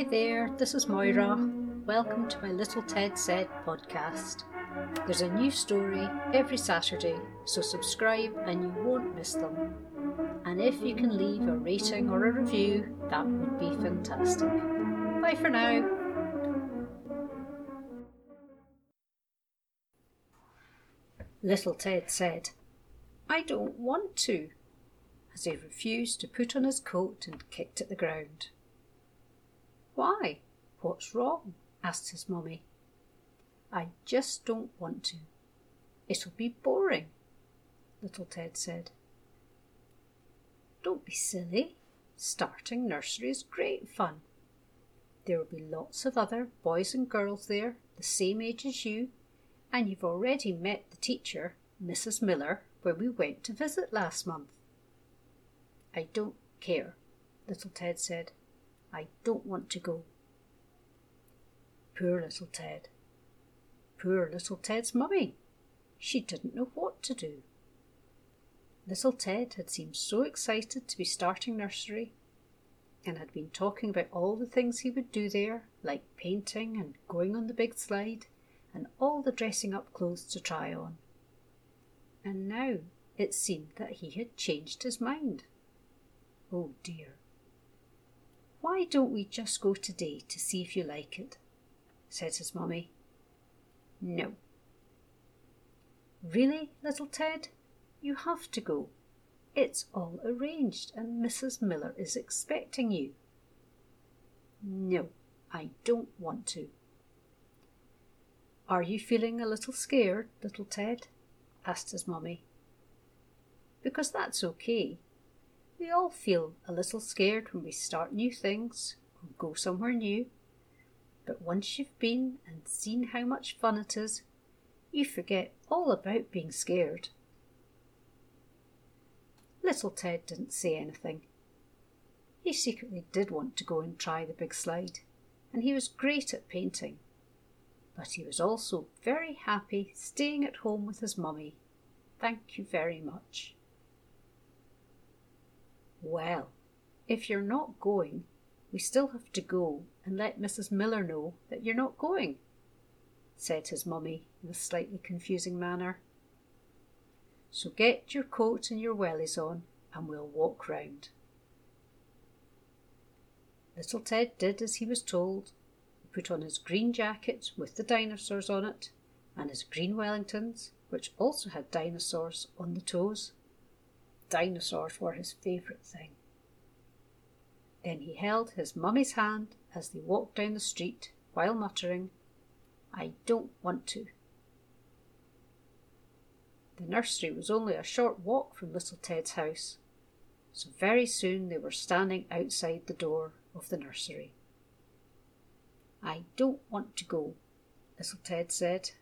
Hi there, this is Moira. Welcome to my Little Ted Said podcast. There's a new story every Saturday, so subscribe and you won't miss them. And if you can leave a rating or a review, that would be fantastic. Bye for now. Little Ted said, I don't want to, as he refused to put on his coat and kicked at the ground. Why? What's wrong? asked his mummy. I just don't want to. It'll be boring, little Ted said. Don't be silly. Starting nursery is great fun. There will be lots of other boys and girls there, the same age as you, and you've already met the teacher, Mrs. Miller, when we went to visit last month. I don't care, little Ted said. I don't want to go. Poor little Ted. Poor little Ted's mummy. She didn't know what to do. Little Ted had seemed so excited to be starting nursery and had been talking about all the things he would do there, like painting and going on the big slide and all the dressing up clothes to try on. And now it seemed that he had changed his mind. Oh dear. Why don't we just go today to see if you like it? said his mummy. No. Really, little Ted? You have to go. It's all arranged and Mrs. Miller is expecting you. No, I don't want to. Are you feeling a little scared, little Ted? asked his mummy. Because that's okay. We all feel a little scared when we start new things or go somewhere new. But once you've been and seen how much fun it is, you forget all about being scared. Little Ted didn't say anything. He secretly did want to go and try the big slide, and he was great at painting. But he was also very happy staying at home with his mummy. Thank you very much. Well, if you're not going, we still have to go and let Mrs. Miller know that you're not going, said his mummy in a slightly confusing manner. So get your coat and your wellies on and we'll walk round. Little Ted did as he was told. He put on his green jacket with the dinosaurs on it and his green Wellingtons, which also had dinosaurs on the toes. Dinosaurs were his favourite thing. Then he held his mummy's hand as they walked down the street while muttering, I don't want to. The nursery was only a short walk from little Ted's house, so very soon they were standing outside the door of the nursery. I don't want to go, little Ted said.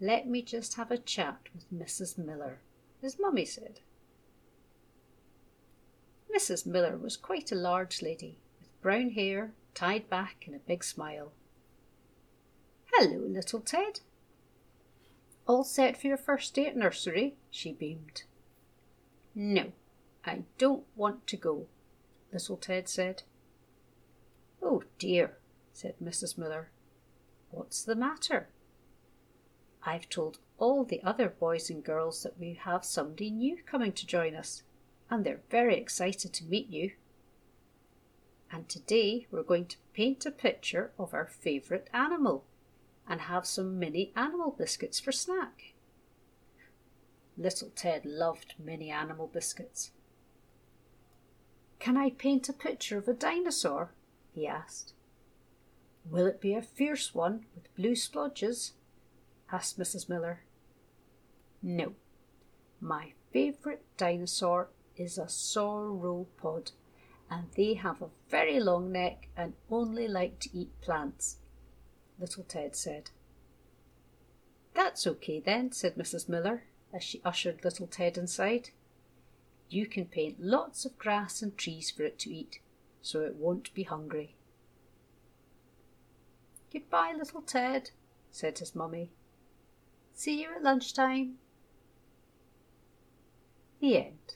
Let me just have a chat with Mrs. Miller his mummy said. Mrs. Miller was quite a large lady, with brown hair tied back and a big smile. Hello, little Ted. All set for your first day at nursery? she beamed. No, I don't want to go, little Ted said. Oh dear, said Mrs. Miller. What's the matter? I've told all the other boys and girls that we have somebody new coming to join us, and they're very excited to meet you. And today we're going to paint a picture of our favourite animal and have some mini animal biscuits for snack. Little Ted loved mini animal biscuits. Can I paint a picture of a dinosaur? he asked. Will it be a fierce one with blue splodges? asked Mrs. Miller. No. My favourite dinosaur is a sauropod, and they have a very long neck and only like to eat plants, little Ted said. That's okay then, said Mrs. Miller as she ushered little Ted inside. You can paint lots of grass and trees for it to eat, so it won't be hungry. Goodbye, little Ted, said his mummy. See you at lunchtime. The end.